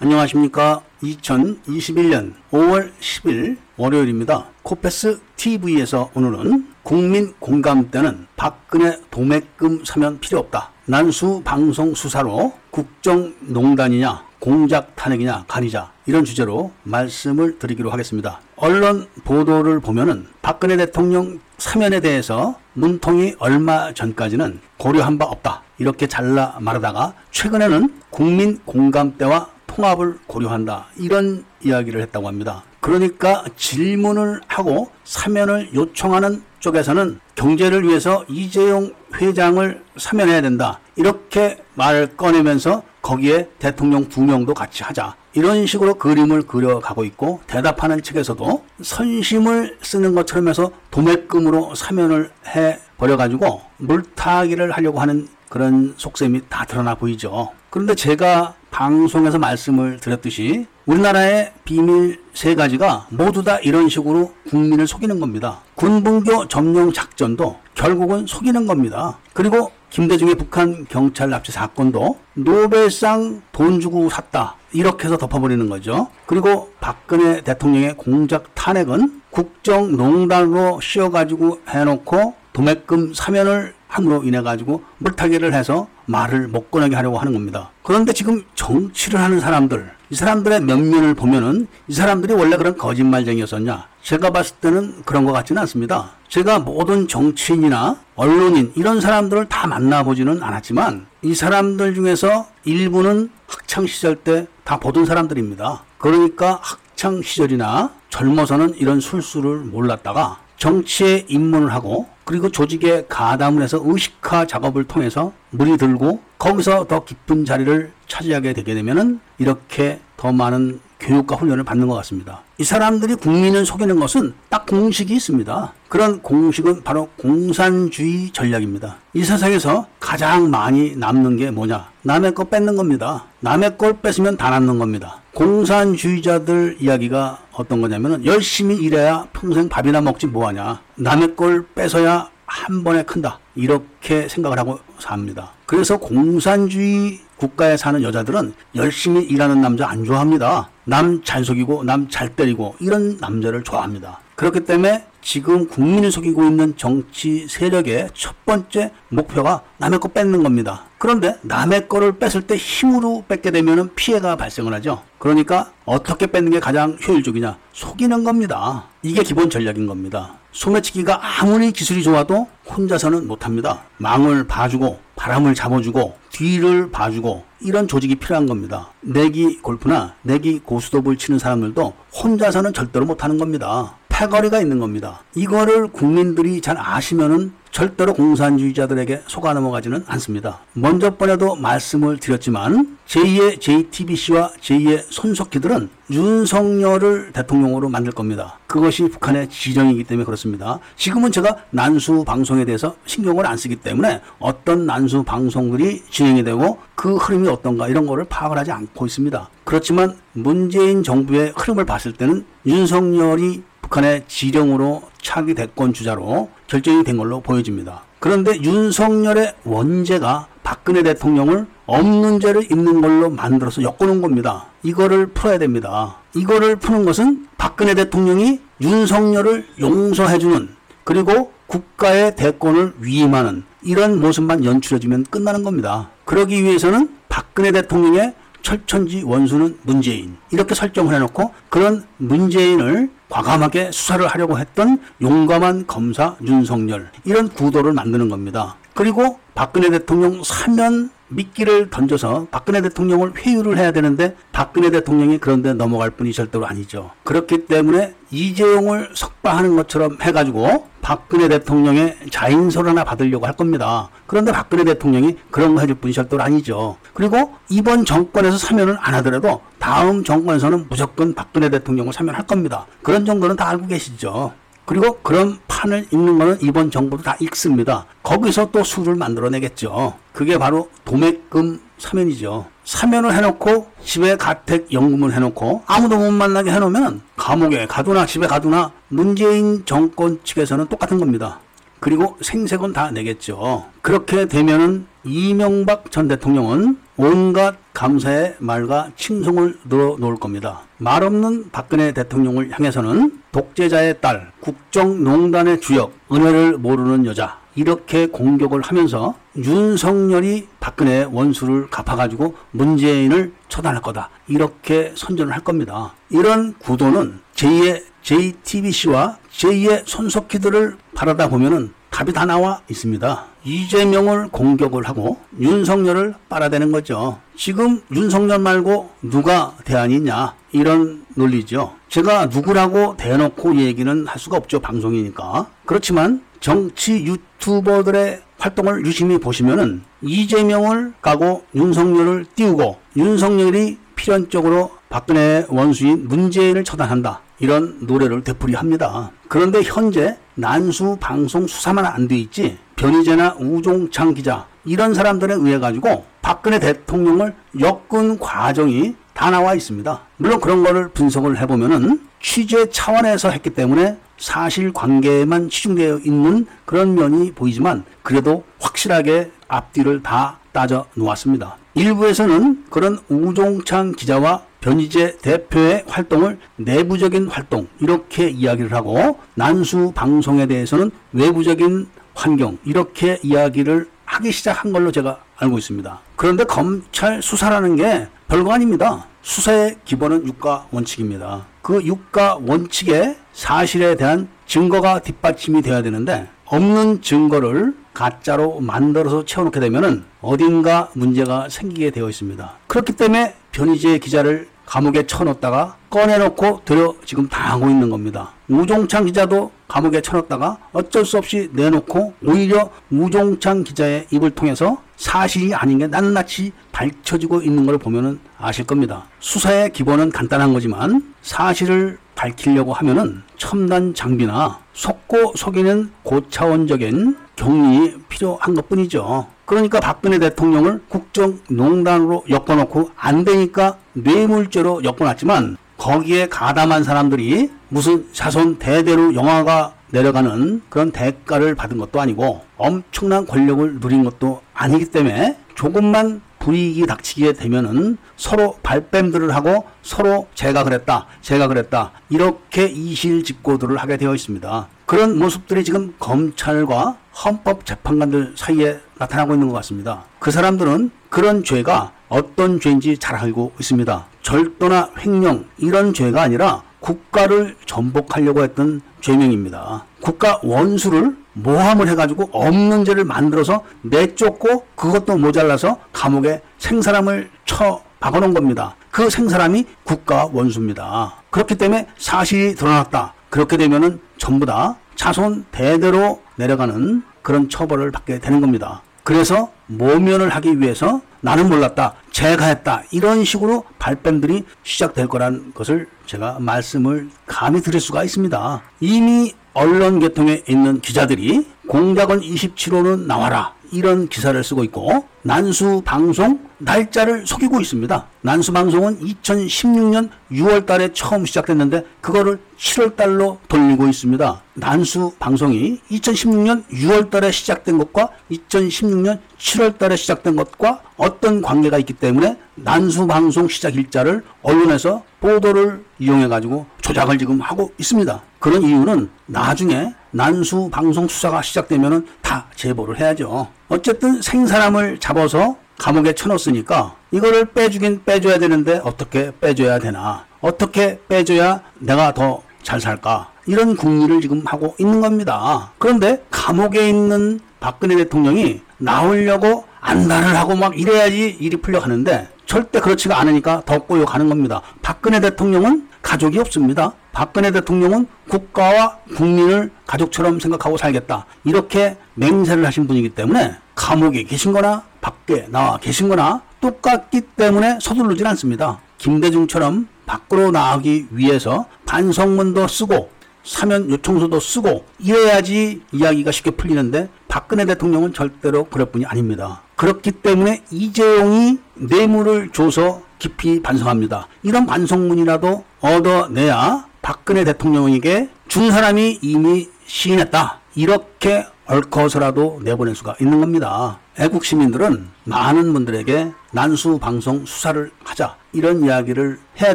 안녕하십니까. 2021년 5월 10일 월요일입니다. 코페스 TV에서 오늘은 국민 공감대는 박근혜 도매금 사면 필요 없다. 난수 방송 수사로 국정농단이냐 공작 탄핵이냐 가리자 이런 주제로 말씀을 드리기로 하겠습니다. 언론 보도를 보면은 박근혜 대통령 사면에 대해서 문통이 얼마 전까지는 고려한 바 없다. 이렇게 잘라 말하다가 최근에는 국민 공감대와 통합을 고려한다. 이런 이야기를 했다고 합니다. 그러니까 질문을 하고 사면을 요청하는 쪽에서는 경제를 위해서 이재용 회장을 사면해야 된다. 이렇게 말을 꺼내면서 거기에 대통령 두 명도 같이 하자. 이런 식으로 그림을 그려가고 있고 대답하는 측에서도 선심을 쓰는 것처럼 해서 도매금으로 사면을 해 버려가지고 물타기를 하려고 하는 그런 속셈이 다 드러나 보이죠. 그런데 제가 방송에서 말씀을 드렸듯이 우리나라의 비밀 세 가지가 모두 다 이런 식으로 국민을 속이는 겁니다. 군분교 점령 작전도 결국은 속이는 겁니다. 그리고 김대중의 북한 경찰 납치 사건도 노벨상 돈 주고 샀다. 이렇게 해서 덮어버리는 거죠. 그리고 박근혜 대통령의 공작 탄핵은 국정농단으로 씌워가지고 해놓고 도매금 사면을 함으로 인해 가지고 물타기를 해서 말을 못 꺼내게 하려고 하는 겁니다. 그런데 지금 정치를 하는 사람들, 이 사람들의 면면을 보면은 이 사람들이 원래 그런 거짓말쟁이였었냐? 제가 봤을 때는 그런 것 같지는 않습니다. 제가 모든 정치인이나 언론인 이런 사람들을 다 만나보지는 않았지만 이 사람들 중에서 일부는 학창 시절 때 다 보던 사람들입니다. 그러니까 학창 시절이나 젊어서는 이런 술수를 몰랐다가 정치에 입문을 하고 그리고 조직에 가담을 해서 의식화 작업을 통해서 물이 들고 거기서 더 깊은 자리를 차지하게 되게 되면은 이렇게 더 많은 교육과 훈련을 받는 것 같습니다. 이 사람들이 국민을 속이는 것은 딱 공식이 있습니다. 그런 공식은 바로 공산주의 전략입니다. 이 세상에서 가장 많이 남는 게 뭐냐? 남의 거 뺏는 겁니다. 남의 걸 뺏으면 다 남는 겁니다. 공산주의자들 이야기가 어떤 거냐면은 열심히 일해야 평생 밥이나 먹지 뭐하냐. 남의 걸 뺏어야 한 번에 큰다. 이렇게 생각을 하고 삽니다. 그래서 공산주의 국가에 사는 여자들은 열심히 일하는 남자 안 좋아합니다. 남 잘 속이고 남 잘 때리고 이런 남자를 좋아합니다. 그렇기 때문에 지금 국민을 속이고 있는 정치 세력의 첫 번째 목표가 남의 거 뺏는 겁니다. 그런데 남의 거를 뺏을 때 힘으로 뺏게 되면 피해가 발생을 하죠. 그러니까 어떻게 뺏는 게 가장 효율적이냐? 속이는 겁니다. 이게 기본 전략인 겁니다. 소매치기가 아무리 기술이 좋아도 혼자서는 못합니다. 망을 봐주고 바람을 잡아주고 뒤를 봐주고 이런 조직이 필요한 겁니다. 내기 골프나 내기 고스톱을 치는 사람들도 혼자서는 절대로 못하는 겁니다. 패거리가 있는 겁니다. 이거를 국민들이 잘 아시면은 절대로 공산주의자들에게 속아 넘어가지는 않습니다. 먼저 번에도 말씀을 드렸지만 제2의 JTBC와 제2의 손석희들은 윤석열을 대통령으로 만들 겁니다. 그것이 북한의 지정이기 때문에 그렇습니다. 지금은 제가 난수 방송에 대해서 신경을 안 쓰기 때문에 어떤 난수 방송들이 진행이 되고 그 흐름이 어떤가 이런 거를 파악을 하지 않고 있습니다. 그렇지만 문재인 정부의 흐름을 봤을 때는 윤석열이 북한의 지령으로 차기 대권 주자로 결정이 된 걸로 보여집니다. 그런데 윤석열의 원죄가 박근혜 대통령을 없는 죄를 있는 걸로 만들어서 엮어놓은 겁니다. 이거를 풀어야 됩니다. 이거를 푸는 것은 박근혜 대통령이 윤석열을 용서해주는 그리고 국가의 대권을 위임하는 이런 모습만 연출해주면 끝나는 겁니다. 그러기 위해서는 박근혜 대통령의 철천지 원수는 문재인 이렇게 설정을 해놓고 그런 문재인을 과감하게 수사를 하려고 했던 용감한 검사 윤석열 이런 구도를 만드는 겁니다. 그리고 박근혜 대통령 사면 미끼를 던져서 박근혜 대통령을 회유를 해야 되는데 박근혜 대통령이 그런데 넘어갈 분이 절대로 아니죠. 그렇기 때문에 이재용을 석방하는 것처럼 해가지고 박근혜 대통령의 자인설 하나 받으려고 할 겁니다. 그런데 박근혜 대통령이 그런 거 해줄 분이 절대로 아니죠. 그리고 이번 정권에서 사면을 안 하더라도 다음 정권에서는 무조건 박근혜 대통령을 사면할 겁니다. 그런 정도는 다 알고 계시죠. 그리고 그런 판을 읽는 거는 이번 정부도 다 읽습니다. 거기서 또 수를 만들어내겠죠. 그게 바로 도매금 사면이죠. 사면을 해놓고 집에 가택 연금을 해놓고 아무도 못 만나게 해놓으면 감옥에 가두나 집에 가두나 문재인 정권 측에서는 똑같은 겁니다. 그리고 생색은 다 내겠죠. 그렇게 되면은 이명박 전 대통령은 온갖 감사의 말과 칭송을 늘어놓을 겁니다. 말 없는 박근혜 대통령을 향해서는 독재자의 딸, 국정농단의 주역, 은혜를 모르는 여자, 이렇게 공격을 하면서 윤석열이 박근혜 원수를 갚아가지고 문재인을 처단할 거다. 이렇게 선전을 할 겁니다. 이런 구도는 제2의 JTBC와 제2의 손석희들을 바라다 보면은 답이 다 나와 있습니다. 이재명을 공격을 하고 윤석열을 빨아대는 거죠. 지금 윤석열 말고 누가 대안이 있냐 이런 논리죠. 제가 누구라고 대놓고 얘기는 할 수가 없죠. 방송이니까. 그렇지만 정치 유튜버들의 활동을 유심히 보시면은 이재명을 까고 윤석열을 띄우고 윤석열이 필연적으로 박근혜 원수인 문재인을 처단한다. 이런 노래를 되풀이합니다. 그런데 현재 난수 방송 수사만 안 돼 있지 변희재나 우종창 기자 이런 사람들에 의해 가지고 박근혜 대통령을 엮은 과정이 다 나와 있습니다. 물론 그런 거를 분석을 해보면은 취재 차원에서 했기 때문에 사실 관계만 치중되어 있는 그런 면이 보이지만 그래도 확실하게 앞뒤를 다 따져 놓았습니다. 일부에서는 그런 우종창 기자와 변희재 대표의 활동을 내부적인 활동 이렇게 이야기를 하고 난수 방송에 대해서는 외부적인 환경 이렇게 이야기를 하기 시작한 걸로 제가 알고 있습니다. 그런데 검찰 수사라는 게 별거 아닙니다. 수사의 기본은 유가 원칙입니다. 그 유가 원칙에 사실에 대한 증거가 뒷받침이 돼야 되는데 없는 증거를 가짜로 만들어서 채워놓게 되면은 어딘가 문제가 생기게 되어 있습니다. 그렇기 때문에 변희재 기자를 감옥에 쳐넣었다가 꺼내놓고 들여 지금 당하고 있는 겁니다. 우종창 기자도 감옥에 쳐넣었다가 어쩔 수 없이 내놓고 오히려 우종창 기자의 입을 통해서 사실이 아닌 게 낱낱이 밝혀지고 있는 걸 보면은 아실 겁니다. 수사의 기본은 간단한 거지만 사실을 밝히려고 하면은 첨단 장비나 속고 속이는 고차원적인 격리 필요한 것 뿐이죠. 그러니까 박근혜 대통령을 국정농단으로 엮어놓고 안 되니까 뇌물죄로 엮어놨지만 거기에 가담한 사람들이 무슨 자손 대대로 영화가 내려가는 그런 대가를 받은 것도 아니고 엄청난 권력을 누린 것도 아니기 때문에 조금만 불이익이 닥치게 되면은 서로 발뺌들을 하고 서로 제가 그랬다, 제가 그랬다 이렇게 이실직고들을 하게 되어 있습니다. 그런 모습들이 지금 검찰과 헌법 재판관들 사이에 나타나고 있는 것 같습니다. 그 사람들은 그런 죄가 어떤 죄인지 잘 알고 있습니다. 절도나 횡령 이런 죄가 아니라 국가를 전복하려고 했던 죄명입니다. 국가 원수를 모함을 해가지고 없는 죄를 만들어서 내쫓고 그것도 모자라서 감옥에 생사람을 쳐 박아놓은 겁니다. 그 생사람이 국가 원수입니다. 그렇기 때문에 사실이 드러났다. 그렇게 되면은 전부 다 자손 대대로 내려가는 그런 처벌을 받게 되는 겁니다. 그래서 모면을 하기 위해서 나는 몰랐다. 제가 했다. 이런 식으로 발뺌들이 시작될 거란 것을 제가 말씀을 감히 드릴 수가 있습니다. 이미 언론 계통에 있는 기자들이 공작원 27호는 나와라. 이런 기사를 쓰고 있고 난수 방송 날짜를 속이고 있습니다. 난수 방송은 2016년 6월 달에 처음 시작됐는데 그거를 7월 달로 돌리고 있습니다. 난수 방송이 2016년 6월 달에 시작된 것과 2016년 7월 달에 시작된 것과 어떤 관계가 있기 때문에 난수 방송 시작 일자를 언론에서 보도를 이용해 가지고 조작을 지금 하고 있습니다. 그런 이유는 나중에 난수 방송 수사가 시작되면은 다 제보를 해야죠. 어쨌든 생사람을 잡아서 감옥에 쳐넣었으니까 이거를 빼주긴 빼줘야 되는데 어떻게 빼줘야 되나? 어떻게 빼줘야 내가 더 잘 살까? 이런 궁리를 지금 하고 있는 겁니다. 그런데 감옥에 있는 박근혜 대통령이 나오려고 안달을 하고 막 이래야지 일이 풀려 가는데 절대 그렇지가 않으니까 더 꼬여 가는 겁니다. 박근혜 대통령은 가족이 없습니다. 박근혜 대통령은 국가와 국민을 가족처럼 생각하고 살겠다. 이렇게 맹세를 하신 분이기 때문에 감옥에 계신 거나 밖에 나와 계신 거나 똑같기 때문에 서두르질 않습니다. 김대중처럼 밖으로 나가기 위해서 반성문도 쓰고 사면 요청서도 쓰고 이래야지 이야기가 쉽게 풀리는데 박근혜 대통령은 절대로 그럴 뿐이 아닙니다. 그렇기 때문에 이재용이 뇌물을 줘서 깊이 반성합니다. 이런 반성문이라도 얻어내야 박근혜 대통령에게 준 사람이 이미 시인했다. 이렇게 얽어서라도 내보낼 수가 있는 겁니다. 애국 시민들은 많은 분들에게 난수 방송 수사를 하자 이런 이야기를 해야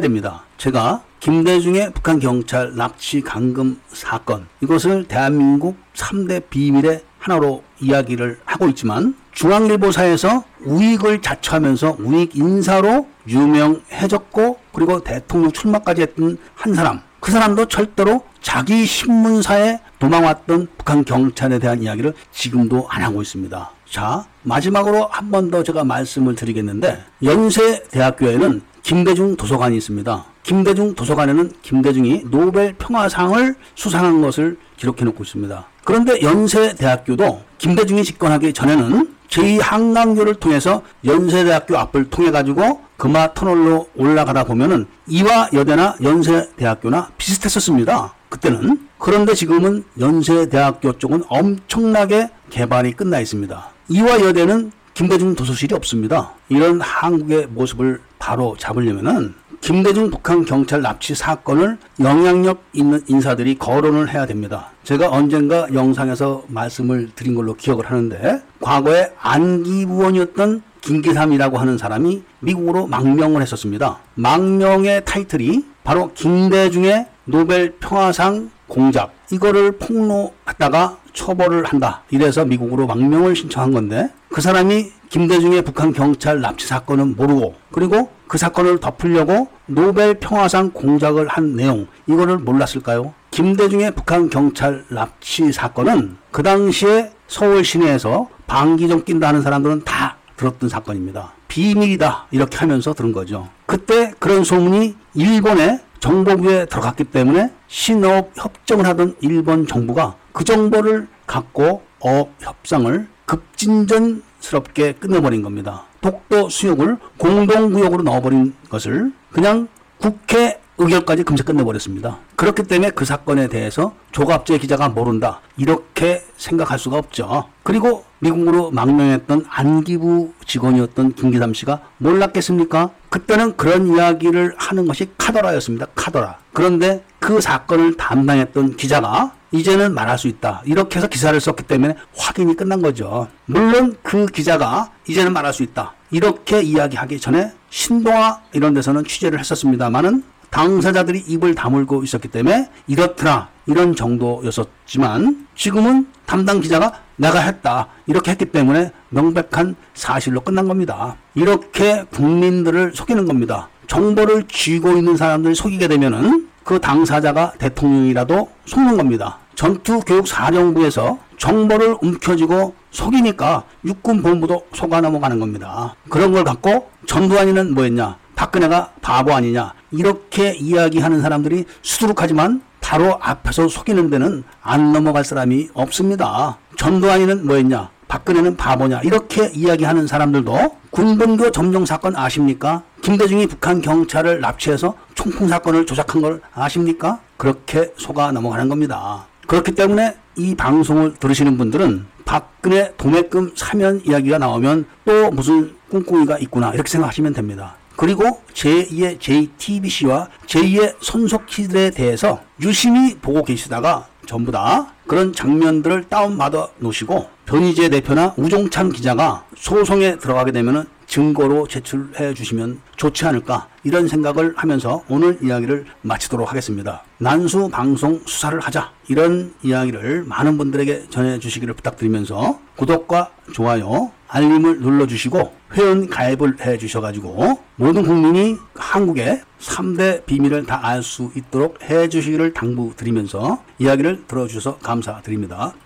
됩니다. 제가 김대중의 북한 경찰 납치 감금 사건 이것을 대한민국 3대 비밀의 하나로 이야기를 하고 있지만 중앙일보사에서 우익을 자처하면서 우익 인사로 유명해졌고 그리고 대통령 출마까지 했던 한 사람 그 사람도 절대로 자기 신문사에 도망왔던 북한 경찰에 대한 이야기를 지금도 안 하고 있습니다. 자 마지막으로 한 번 더 제가 말씀을 드리겠는데 연세대학교에는 김대중 도서관이 있습니다. 김대중 도서관에는 김대중이 노벨 평화상을 수상한 것을 기록해 놓고 있습니다. 그런데 연세대학교도 김대중이 집권하기 전에는 제2한강교를 통해서 연세대학교 앞을 통해 가지고 금화 터널로 올라가다 보면은 이화 여대나 연세대학교나 비슷했었습니다. 그때는 그런데 지금은 연세대학교 쪽은 엄청나게 개발이 끝나 있습니다. 이화 여대는 김대중 도서실이 없습니다. 이런 한국의 모습을 바로 잡으려면은 김대중 북한 경찰 납치 사건을 영향력 있는 인사들이 거론을 해야 됩니다. 제가 언젠가 영상에서 말씀을 드린 걸로 기억을 하는데 과거에 안기부원이었던 김기삼이라고 하는 사람이 미국으로 망명을 했었습니다. 망명의 타이틀이 바로 김대중의 노벨 평화상 공작 이거를 폭로하다가 처벌을 한다. 이래서 미국으로 망명을 신청한 건데 그 사람이 김대중의 북한 경찰 납치 사건은 모르고 그리고 그 사건을 덮으려고 노벨 평화상 공작을 한 내용 이거를 몰랐을까요? 김대중의 북한 경찰 납치 사건은 그 당시에 서울 시내에서 방기정 낀다 하는 사람들은 다 들었던 사건입니다. 비밀이다 이렇게 하면서 들은 거죠. 그때 그런 소문이 일본의 정보부에 들어갔기 때문에 신업 협정을 하던 일본 정부가 그 정보를 갖고 어업 협상을 급진전 스럽게 끝내버린 겁니다. 독도 수역을 공동구역으로 넣어버린 것을 그냥 국회 의결까지 금세 끝내버렸습니다. 그렇기 때문에 그 사건에 대해서 조갑재 기자가 모른다. 이렇게 생각할 수가 없죠. 그리고 미국으로 망명했던 안기부 직원이었던 김기삼 씨가 몰랐겠습니까? 그때는 그런 이야기를 하는 것이 카더라였습니다. 카더라. 그런데 그 사건을 담당했던 기자가 이제는 말할 수 있다. 이렇게 해서 기사를 썼기 때문에 확인이 끝난 거죠. 물론 그 기자가 이제는 말할 수 있다. 이렇게 이야기하기 전에 신동아 이런 데서는 취재를 했었습니다만은 당사자들이 입을 다물고 있었기 때문에 이렇더라 이런 정도였었지만 지금은 담당 기자가 내가 했다 이렇게 했기 때문에 명백한 사실로 끝난 겁니다. 이렇게 국민들을 속이는 겁니다. 정보를 쥐고 있는 사람들이 속이게 되면은 그 당사자가 대통령이라도 속는 겁니다. 전투교육사령부에서 정보를 움켜쥐고 속이니까 육군본부도 속아 넘어가는 겁니다. 그런 걸 갖고 전두환이는 뭐였냐? 박근혜가 바보 아니냐 이렇게 이야기하는 사람들이 수두룩하지만 바로 앞에서 속이는 데는 안 넘어갈 사람이 없습니다. 전두환이는 뭐였냐? 박근혜는 바보냐? 이렇게 이야기하는 사람들도 군분교 점령 사건 아십니까? 김대중이 북한 경찰을 납치해서 총풍 사건을 조작한 걸 아십니까? 그렇게 속아 넘어가는 겁니다. 그렇기 때문에 이 방송을 들으시는 분들은 박근혜 도매금 사면 이야기가 나오면 또 무슨 꿍꿍이가 있구나 이렇게 생각하시면 됩니다. 그리고 제2의 JTBC와 제2의 손석희들에 대해서 유심히 보고 계시다가 전부 다 그런 장면들을 다운받아 놓으시고 변희재 대표나 우종찬 기자가 소송에 들어가게 되면 증거로 제출해 주시면 좋지 않을까 이런 생각을 하면서 오늘 이야기를 마치도록 하겠습니다. 난수 방송 수사를 하자 이런 이야기를 많은 분들에게 전해 주시기를 부탁드리면서 구독과 좋아요 알림을 눌러 주시고 회원 가입을 해 주셔가지고 모든 국민이 한국의 3대 비밀을 다 알 수 있도록 해 주시기를 당부드리면서 이야기를 들어주셔서 감사드립니다.